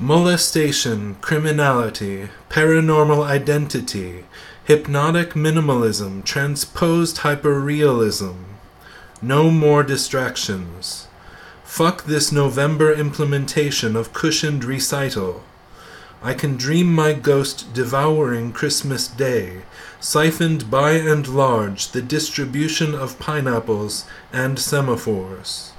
Molestation, criminality, paranormal identity, hypnotic minimalism, transposed hyperrealism. No more distractions. Fuck this November implementation of cushioned recital. I can dream my ghost devouring Christmas Day, siphoned by and large the distribution of pineapples and semaphores.